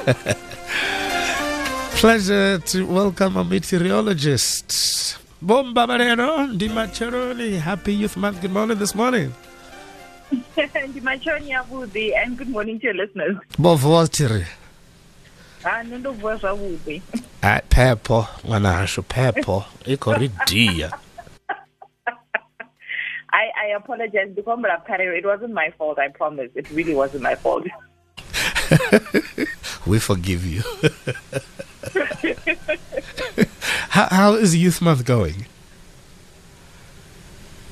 Pleasure to welcome a meteorologist. Bomba Mareno, Dimachoroli. Happy Youth Month. Good morning this morning. ndimatshoni yavhuḓi and good morning to your listeners Bovotiri. ah nṋe ndo vuwa zwavhuḓi Ah, Peppo, ṅwana hashu Peppo. I khou ri dia. I, I apologize ndi khou humbula pfarelo it wasn't my fault i promise it really wasn't my fault We forgive you. how, how is Youth Month going?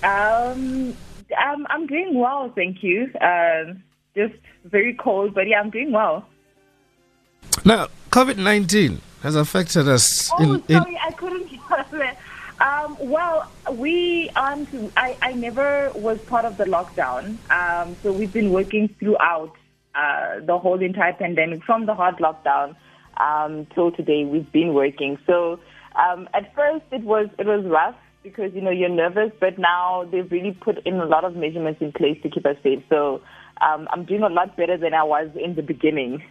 um I'm, I'm doing well thank you um just very cold but yeah i'm doing well Now, COVID 19 has affected us oh in, in sorry i couldn't hear that. um well we aren't i i never was part of the lockdown um so we've been working throughout uh the whole entire pandemic from the hard lockdown um till today we've been working so um at first it was it was rough because you know you're nervous but now they've really put in a lot of measurements in place to keep us safe so um i'm doing a lot better than i was in the beginning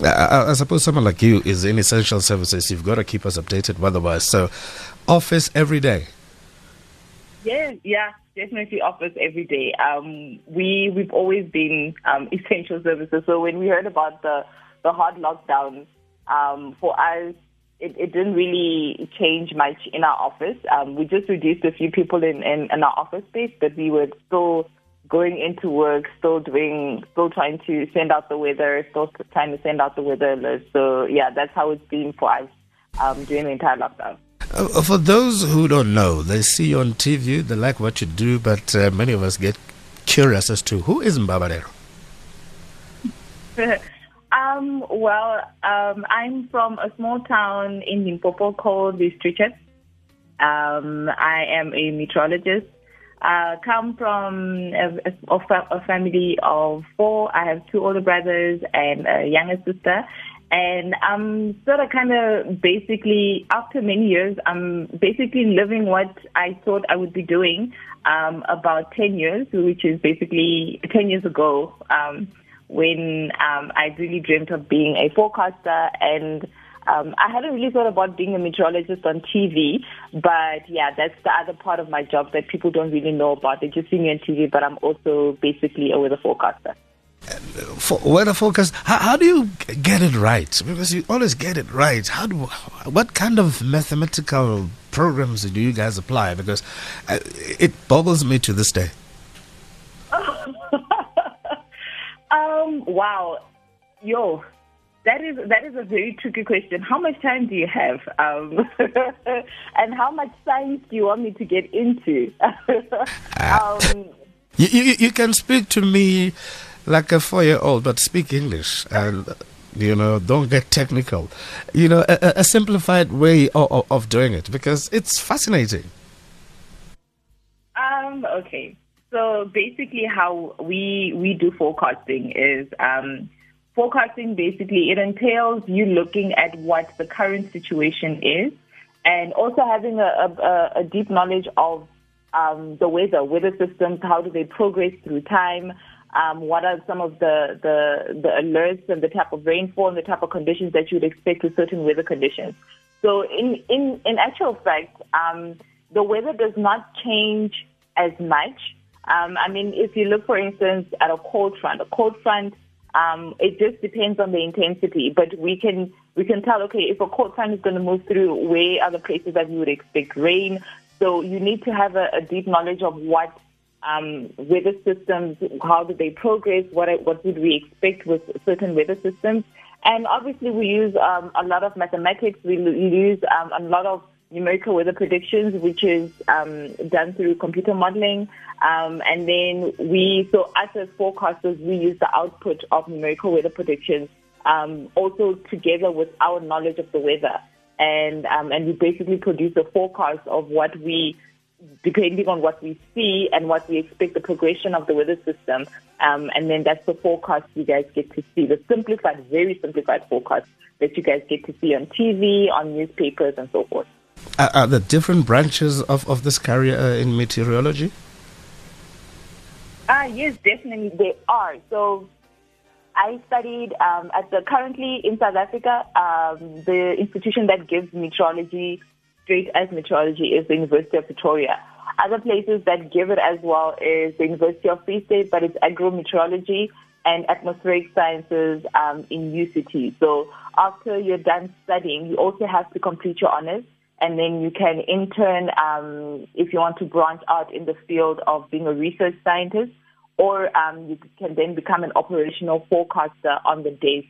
I, I- I suppose someone like you is in essential services. You've got to keep us updated otherwise. So, office every day. Yeah, yeah, definitely offers every day. Um, we we've always been um, essential services. So when we heard about the the hard lockdown, um, for us, it, it didn't really change much in our office. Um, we just reduced a few people in, in, in our office space, but we were still going into work, still doing, still trying to send out the weather, still trying to send out the weather alerts. So yeah, that's how it's been for us um, during the entire lockdown. Uh, for those who don't know, they see you on TV, they like what you do, but uh, many of us get curious as to who is Mbavhalelo? um, well, um, I'm from a small town in Limpopo called District. Um, I am a meteorologist. Uh, come from a, a a family of four. I have two older brothers and a younger sister. And I'm sort of kind of basically, after many years, I'm basically living what I thought I would be doing um, about 10 years, which is basically 10 years ago um, when um, I really dreamt of being a forecaster and um, I hadn't really thought about being a meteorologist on TV, but yeah, that's the other part of my job that people don't really know about. They just see me on TV, but I'm also basically a weather forecaster. For weather forecast, how, how do you get it right? Because you always get it right. How do, what kind of mathematical programs do you guys apply? Because uh, it boggles me to this day. Um, wow, yo, that is that is a very tricky question. How much time do you have, um, and how much science do you want me to get into? um, You, you, you can speak to me like a four year old, but speak English and, you know, don't get technical. You know, a, a- simplified way of, of doing it because it's fascinating. Um, okay. So basically how we we do forecasting is um forecasting basically it entails you looking at what the current situation is and also having a, a, a deep knowledge of um, the weather, weather systems, how do they progress through time, um, what are some of the, the, the alerts and the type of rainfall and the type of conditions that you would expect with certain weather conditions. So in, in, in actual fact, um, the weather does not change as much. Um, I mean, if you look, for instance, at a cold front, a cold front, um, it just depends on the intensity. But we can we can tell, okay, if a cold front is going to move through, where are the places that you would expect rain? So you need to have a, a deep knowledge of what um, weather systems, how do they progress, what what would we expect with certain weather systems, and obviously we use um, a lot of mathematics. We use um, a lot of numerical weather predictions, which is um, done through computer modeling. Um, and then we, so us as forecasters, we use the output of numerical weather predictions um, also together with our knowledge of the weather. And, um, and we basically produce a forecast of what we, depending on what we see and what we expect the progression of the weather system. Um, and then that's the forecast you guys get to see, the simplified, very simplified forecast that you guys get to see on TV, on newspapers, and so forth. Are, are there different branches of, of this career uh, in meteorology? Ah, yes, definitely they are. So I studied um, at the currently in South Africa. Um, the institution that gives meteorology straight as meteorology is the University of Pretoria. Other places that give it as well is the University of Free State, but it's agrometeorology and atmospheric sciences um, in UCT. So after you're done studying, you also have to complete your honors, and then you can intern um, if you want to branch out in the field of being a research scientist or um, you can then become an operational forecaster on the desk,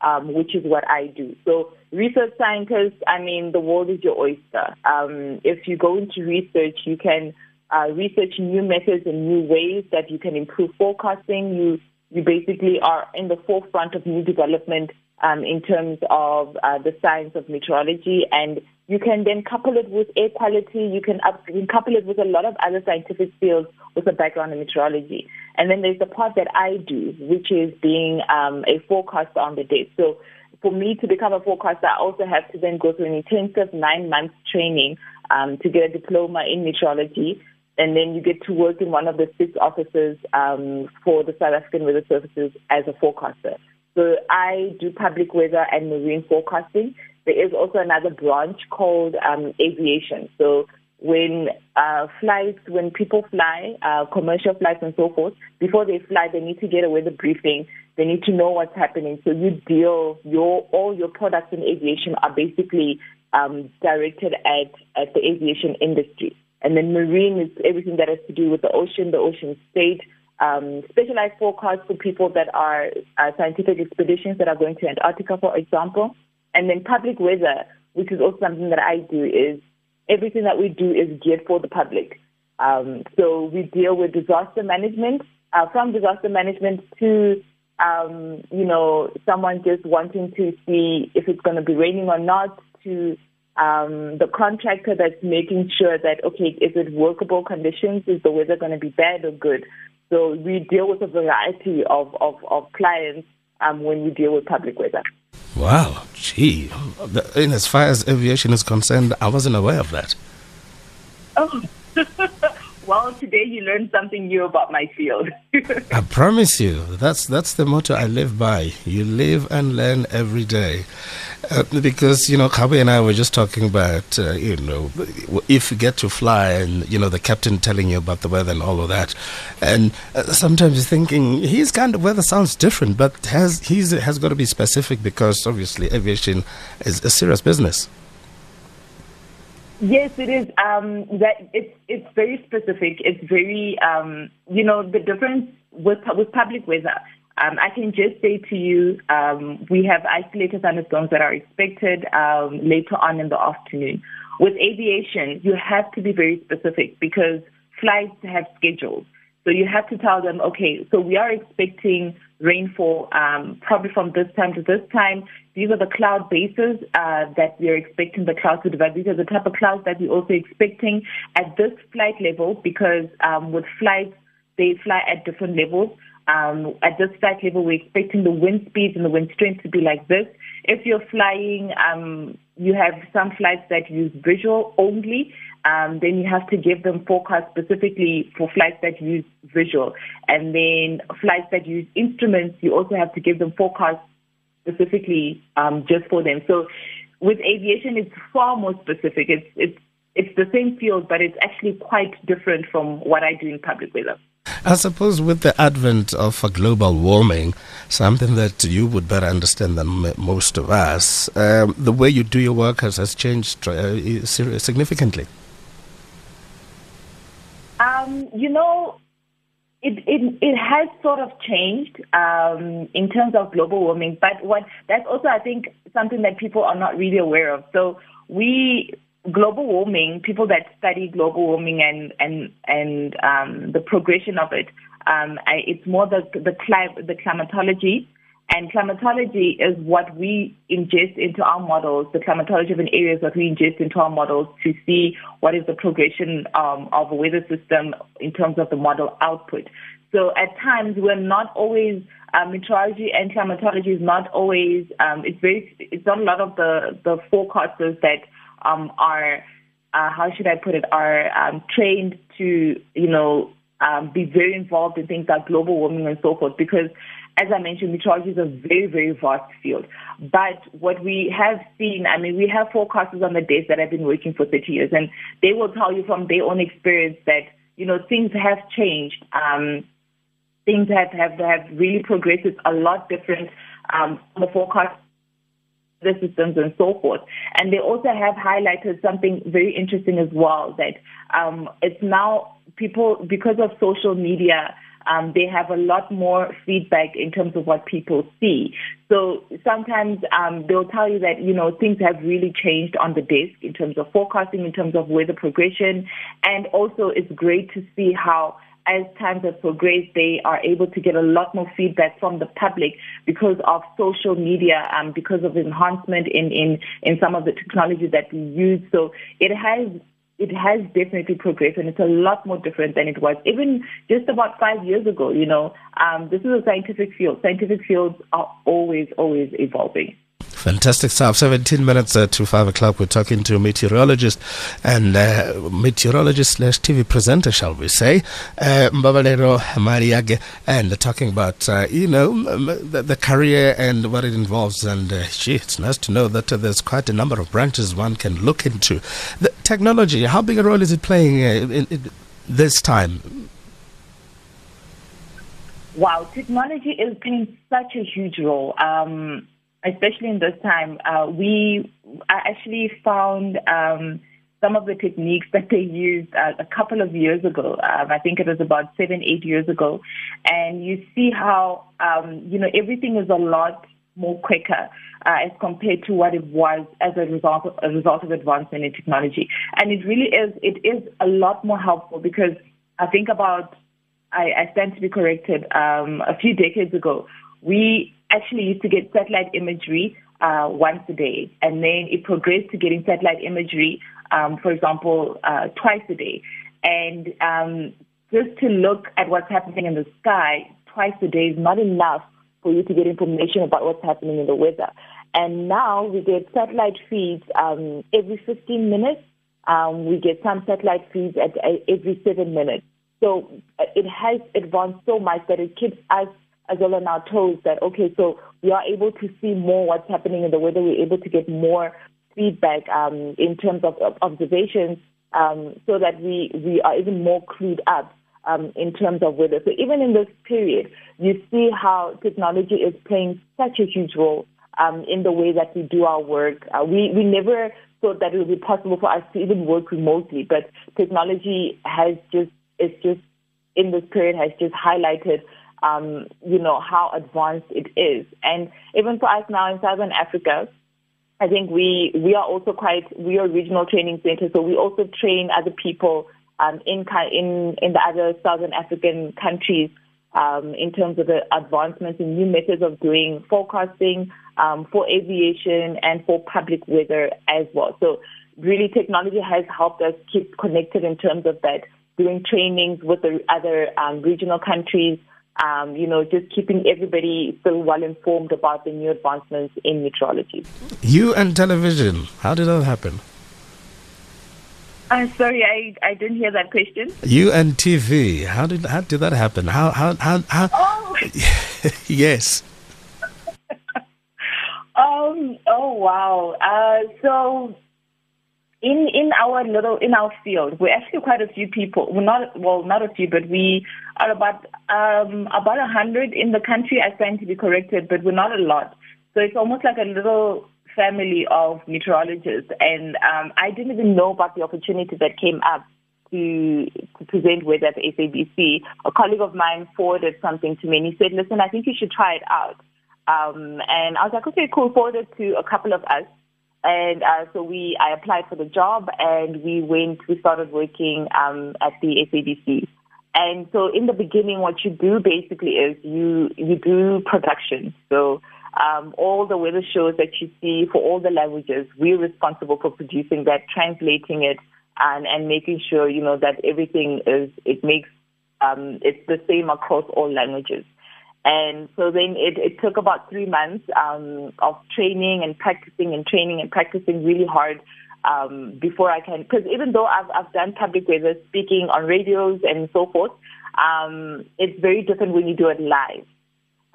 um, which is what I do. So research scientists, I mean, the world is your oyster. Um, if you go into research, you can uh, research new methods and new ways that you can improve forecasting. You you basically are in the forefront of new development um, in terms of uh, the science of meteorology, and you can then couple it with air quality. You can, up, you can couple it with a lot of other scientific fields with a background in meteorology. And then there's the part that I do, which is being um, a forecaster on the day. So for me to become a forecaster, I also have to then go through an intensive nine months training um, to get a diploma in meteorology. And then you get to work in one of the six offices um, for the South African Weather Services as a forecaster. So I do public weather and marine forecasting. There is also another branch called um, aviation. So when uh, flights, when people fly, uh, commercial flights and so forth, before they fly, they need to get a weather briefing. They need to know what's happening. So you deal your all your products in aviation are basically um, directed at at the aviation industry. And then marine is everything that has to do with the ocean, the ocean state, um, specialized forecasts for people that are uh, scientific expeditions that are going to Antarctica, for example. And then public weather, which is also something that I do, is everything that we do is geared for the public. Um, so we deal with disaster management, uh, from disaster management to, um, you know, someone just wanting to see if it's going to be raining or not, to um, the contractor that's making sure that, okay, is it workable conditions? Is the weather going to be bad or good? So we deal with a variety of, of, of clients um, when we deal with public weather. Wow, gee. Oh, in as far as aviation is concerned, I wasn't aware of that. Oh. well, today you learned something new about my field. I promise you, that's that's the motto I live by. You live and learn every day. Uh, because you know, Kabi and I were just talking about uh, you know if you get to fly and you know the captain telling you about the weather and all of that, and uh, sometimes you're thinking his kind of weather sounds different, but has he's has got to be specific because obviously aviation is a serious business. Yes, it is. Um, that it's it's very specific. It's very um, you know the difference with with public weather. Um, I can just say to you, um, we have isolated thunderstorms that are expected um, later on in the afternoon. With aviation, you have to be very specific because flights have schedules. So you have to tell them, okay, so we are expecting rainfall um, probably from this time to this time. These are the cloud bases uh, that we are expecting the clouds to develop. These are the type of clouds that we're also expecting at this flight level because um, with flights, they fly at different levels. Um, at this flight level, we're expecting the wind speeds and the wind strength to be like this. If you're flying, um, you have some flights that use visual only. Um, then you have to give them forecasts specifically for flights that use visual. And then flights that use instruments, you also have to give them forecasts specifically um, just for them. So with aviation, it's far more specific. It's, it's, it's the same field, but it's actually quite different from what I do in public weather. I suppose with the advent of a global warming, something that you would better understand than most of us, um, the way you do your work has, has changed uh, significantly. Um, you know, it, it it has sort of changed um, in terms of global warming, but what that's also I think something that people are not really aware of. So we global warming, people that study global warming and and and um, the progression of it, um, it's more the the, cli- the climatology. And climatology is what we ingest into our models. The climatology of an area is what we ingest into our models to see what is the progression um, of a weather system in terms of the model output. So at times we're not always uh, meteorology and climatology is not always. Um, it's very. It's not a lot of the the forecasters that um, are, uh, how should I put it, are um, trained to, you know, um, be very involved in things like global warming and so forth. Because as I mentioned, meteorology is a very, very vast field. But what we have seen, I mean, we have forecasters on the desk that have been working for 30 years, and they will tell you from their own experience that, you know, things have changed. Um, things have, have, have really progressed. It's a lot different um, the forecast the systems and so forth. And they also have highlighted something very interesting as well that um, it's now people, because of social media, um, they have a lot more feedback in terms of what people see. So sometimes um, they'll tell you that, you know, things have really changed on the desk in terms of forecasting, in terms of weather progression. And also it's great to see how as times have progressed, they are able to get a lot more feedback from the public because of social media, um, because of enhancement in, in, in some of the technology that we use. So it has it has definitely progressed and it's a lot more different than it was even just about five years ago. You know, um, this is a scientific field. Scientific fields are always, always evolving. Fantastic stuff. 17 minutes uh, to 5 o'clock. We're talking to a meteorologist and uh, meteorologist slash TV presenter, shall we say, uh, Maliage, and talking about, uh, you know, the, the, career and what it involves. And uh, gee, it's nice to know that uh, there's quite a number of branches one can look into. The technology, how big a role is it playing uh, in, in this time? Wow, technology is playing such a huge role. Um, especially in this time, uh, we I actually found um, some of the techniques that they used uh, a couple of years ago. Um, I think it was about seven, eight years ago, and you see how um, you know everything is a lot more quicker uh, as compared to what it was as a result of, a result of advancement in technology. And it really is it is a lot more helpful because I think about I, I stand to be corrected. Um, a few decades ago, we actually used to get satellite imagery uh, once a day, and then it progressed to getting satellite imagery, um, for example, uh, twice a day. And um, just to look at what's happening in the sky twice a day is not enough for you to get information about what's happening in the weather. And now we get satellite feeds um, every 15 minutes. Um, we get some satellite feeds at, at every seven minutes. So uh, it has advanced so much that it keeps us as well on our toes that, okay, so we are able to see more what's happening in the weather. We're able to get more feedback um, in terms of, of observations um, so that we, we are even more clued up um, in terms of weather. So even in this period, you see how technology is playing such a huge role um, in the way that we do our work. Uh, we, we never thought that it would be possible for us to even work remotely, but technology has just, it's just, in this period has just highlighted um, you know, how advanced it is. And even for us now in Southern Africa, I think we, we are also quite, we are a regional training center, so we also train other people um, in, in, in the other Southern African countries um, in terms of the advancements in new methods of doing forecasting um, for aviation and for public weather as well. So really technology has helped us keep connected in terms of that, doing trainings with the other um, regional countries, um, you know, just keeping everybody still well informed about the new advancements in meteorology. You and television, how did that happen? I'm uh, sorry, I, I didn't hear that question. You and TV, how did how did that happen? How how how, how Oh yes. um. Oh wow. Uh. So in in our little in our field, we're actually quite a few people. We're not well, not a few, but we are about um, about a hundred in the country. I stand to be corrected, but we're not a lot. So it's almost like a little family of meteorologists. And um, I didn't even know about the opportunity that came up to to present with at the SABC. A colleague of mine forwarded something to me, and he said, "Listen, I think you should try it out." Um, and I was like, "Okay, cool." Forwarded to a couple of us and uh, so we, I applied for the job, and we went. We started working um, at the SABC. And so, in the beginning, what you do basically is you you do production. So um, all the weather shows that you see for all the languages, we're responsible for producing that, translating it, and and making sure you know that everything is it makes um, it's the same across all languages. And so then it, it took about three months um, of training and practicing and training and practicing really hard um, before I can. Because even though I've, I've done public weather speaking on radios and so forth, um, it's very different when you do it live.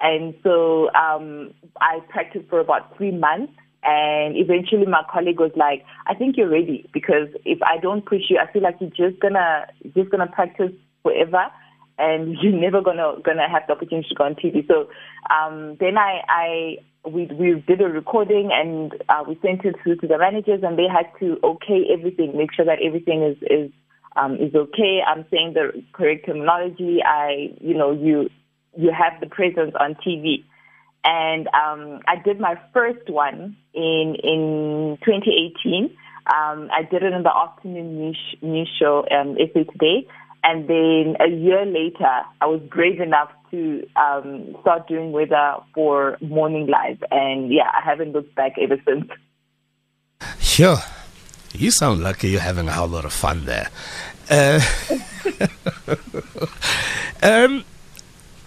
And so um, I practiced for about three months. And eventually my colleague was like, I think you're ready because if I don't push you, I feel like you're just gonna, just gonna practice forever and you're never gonna, gonna have the opportunity to go on TV. So, um, then I, I, we, we did a recording and uh, we sent it through to the managers and they had to okay everything, make sure that everything is, is, um, is okay. I'm saying the correct terminology. I, you know, you, you have the presence on TV. And um, I did my first one in in 2018. Um, I did it in the afternoon news, news show, um, SA Today. And then a year later, I was brave enough to um, start doing weather for Morning Live. And yeah, I haven't looked back ever since. Sure. You sound lucky you're having a whole lot of fun there. Uh, um,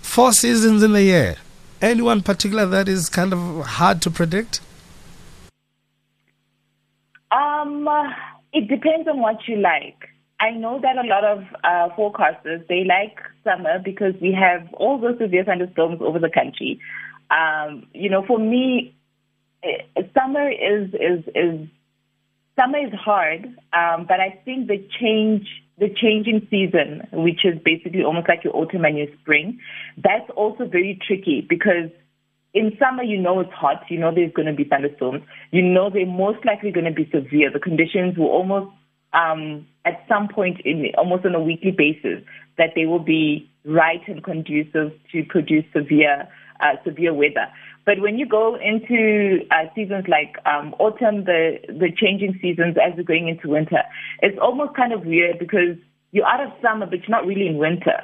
four seasons in a year. Anyone particular that is kind of hard to predict? Um, it depends on what you like. I know that a lot of uh, forecasters they like summer because we have all those severe thunderstorms over the country. Um, you know, for me, eh, summer is is is summer is hard, um, but I think the change the changing season, which is basically almost like your autumn and your spring, that's also very tricky because in summer, you know it's hot, you know there's going to be thunderstorms, you know they're most likely going to be severe. The conditions will almost, um, at some point, in almost on a weekly basis, that they will be right and conducive to produce severe, uh, severe weather. But when you go into uh, seasons like um, autumn, the the changing seasons as you're going into winter, it's almost kind of weird because you're out of summer, but you're not really in winter.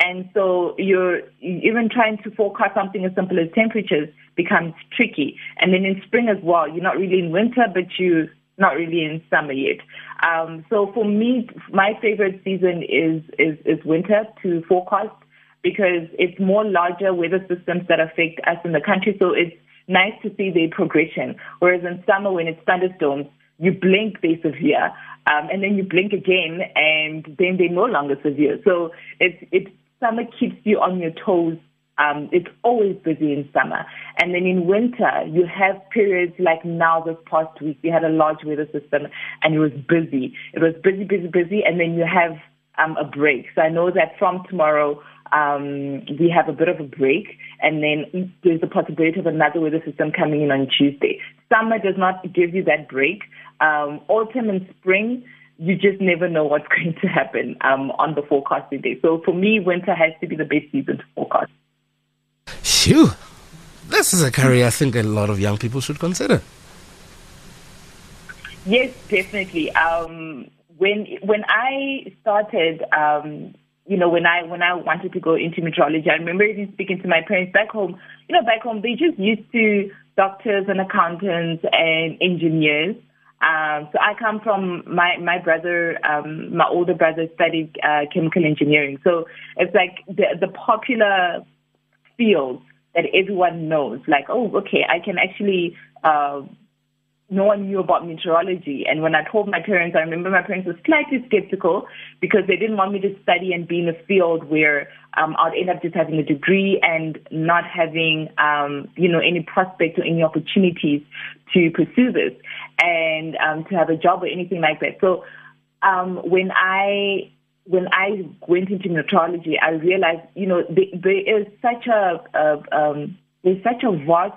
And so you're even trying to forecast something as simple as temperatures becomes tricky. And then in spring as well, you're not really in winter, but you're not really in summer yet. Um, so for me, my favorite season is, is, is winter to forecast because it's more larger weather systems that affect us in the country. So it's nice to see the progression. Whereas in summer, when it's thunderstorms, you blink, they're severe, um, and then you blink again, and then they're no longer severe. So it's it's summer keeps you on your toes. Um, it's always busy in summer, and then in winter you have periods like now. This past week, we had a large weather system, and it was busy. It was busy, busy, busy, and then you have um, a break. So I know that from tomorrow um, we have a bit of a break, and then there's the possibility of another weather system coming in on Tuesday. Summer does not give you that break. Um, autumn and spring, you just never know what's going to happen um, on the forecasting day. So for me, winter has to be the best season to forecast. Phew. This is a career I think a lot of young people should consider. Yes, definitely. Um, when when I started, um, you know, when I when I wanted to go into meteorology, I remember even speaking to my parents back home. You know, back home they just used to doctors and accountants and engineers. Um, so I come from my my brother, um, my older brother studied uh, chemical engineering. So it's like the the popular fields that everyone knows. Like, oh, okay, I can actually uh, no one knew about meteorology. And when I told my parents, I remember my parents were slightly skeptical because they didn't want me to study and be in a field where um, I'd end up just having a degree and not having, um, you know, any prospect or any opportunities to pursue this and um, to have a job or anything like that. So um, when I when I went into meteorology, I realized, you know, there, is such a, um, there's such a vast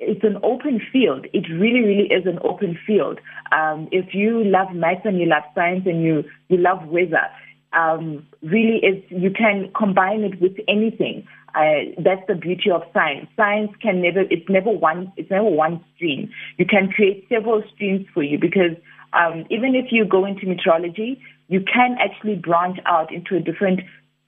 it's an open field. It really, really is an open field. Um, if you love math and you love science and you, you love weather, um, really is you can combine it with anything. Uh, that's the beauty of science. Science can never it's never one it's never one stream. You can create several streams for you because um, even if you go into meteorology, you can actually branch out into a different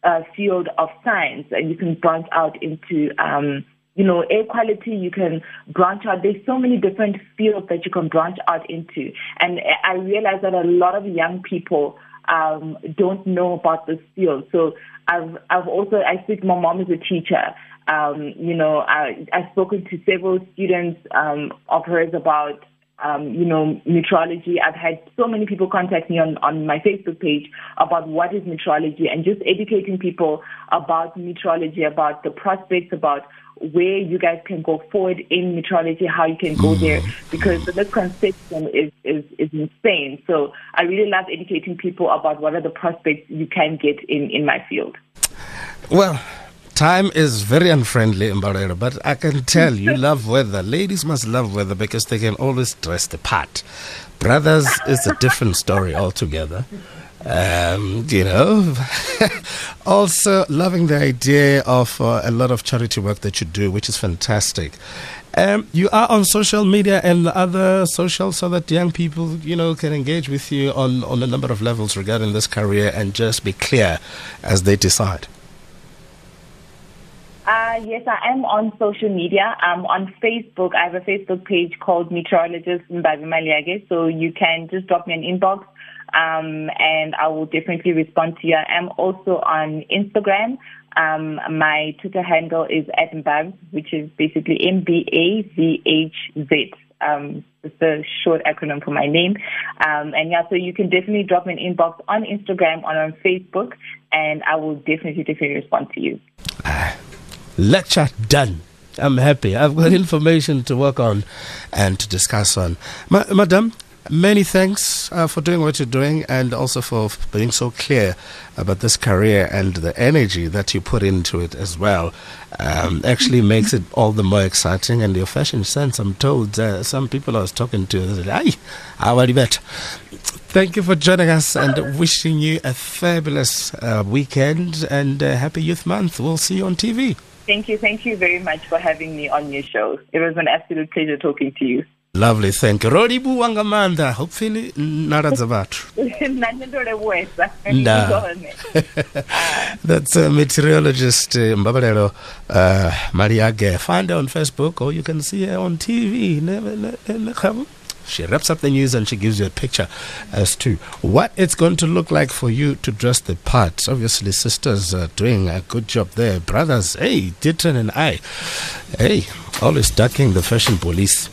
uh, field of science, and you can branch out into um, you know, air quality, you can branch out. There's so many different fields that you can branch out into. And I realize that a lot of young people um, don't know about this field. So I've, I've also, I speak, my mom is a teacher. Um, you know, I, I've spoken to several students um, of hers about um, you know, metrology. I've had so many people contact me on, on my Facebook page about what is metrology and just educating people about metrology, about the prospects, about where you guys can go forward in metrology, how you can go there, because the misconception is, is, is insane. So I really love educating people about what are the prospects you can get in, in my field. Well, time is very unfriendly in Mbarara, but I can tell you love weather. Ladies must love weather because they can always dress the part. Brothers is a different story altogether. Um, you know, also loving the idea of uh, a lot of charity work that you do, which is fantastic. Um, you are on social media and other social so that young people, you know, can engage with you on, on a number of levels regarding this career and just be clear as they decide. Uh, yes, I am on social media. I'm on Facebook. I have a Facebook page called Meteorologist Mbavi Maliage. So you can just drop me an inbox um, and I will definitely respond to you. I am also on Instagram. Um, my Twitter handle is at Mbavz, which is basically M B A V H Z. Um, it's a short acronym for my name. Um, and yeah, so you can definitely drop me an inbox on Instagram or on Facebook, and I will definitely, definitely respond to you. Lecture done. I'm happy. I've got information to work on and to discuss on. Ma- Madam, many thanks uh, for doing what you're doing and also for being so clear about this career and the energy that you put into it as well. Um, actually makes it all the more exciting. And your fashion sense, I'm told, uh, some people I was talking to said, "Ay, how are you bet?" Thank you for joining us and wishing you a fabulous uh, weekend and happy Youth Month. We'll see you on TV. Thank you. Thank you very much for having me on your show. It was an absolute pleasure talking to you. Lovely, thank you. Rodi buwanga hopefully naradza vathu. That's a meteorologist uh, Mbavhalelo uh, Maliage. Find her on Facebook or you can see her on TV. She wraps up the news and she gives you a picture as to what it's going to look like for you to dress the part. Obviously, sisters are doing a good job there. Brothers, hey, Ditton and I, hey, always ducking the fashion police.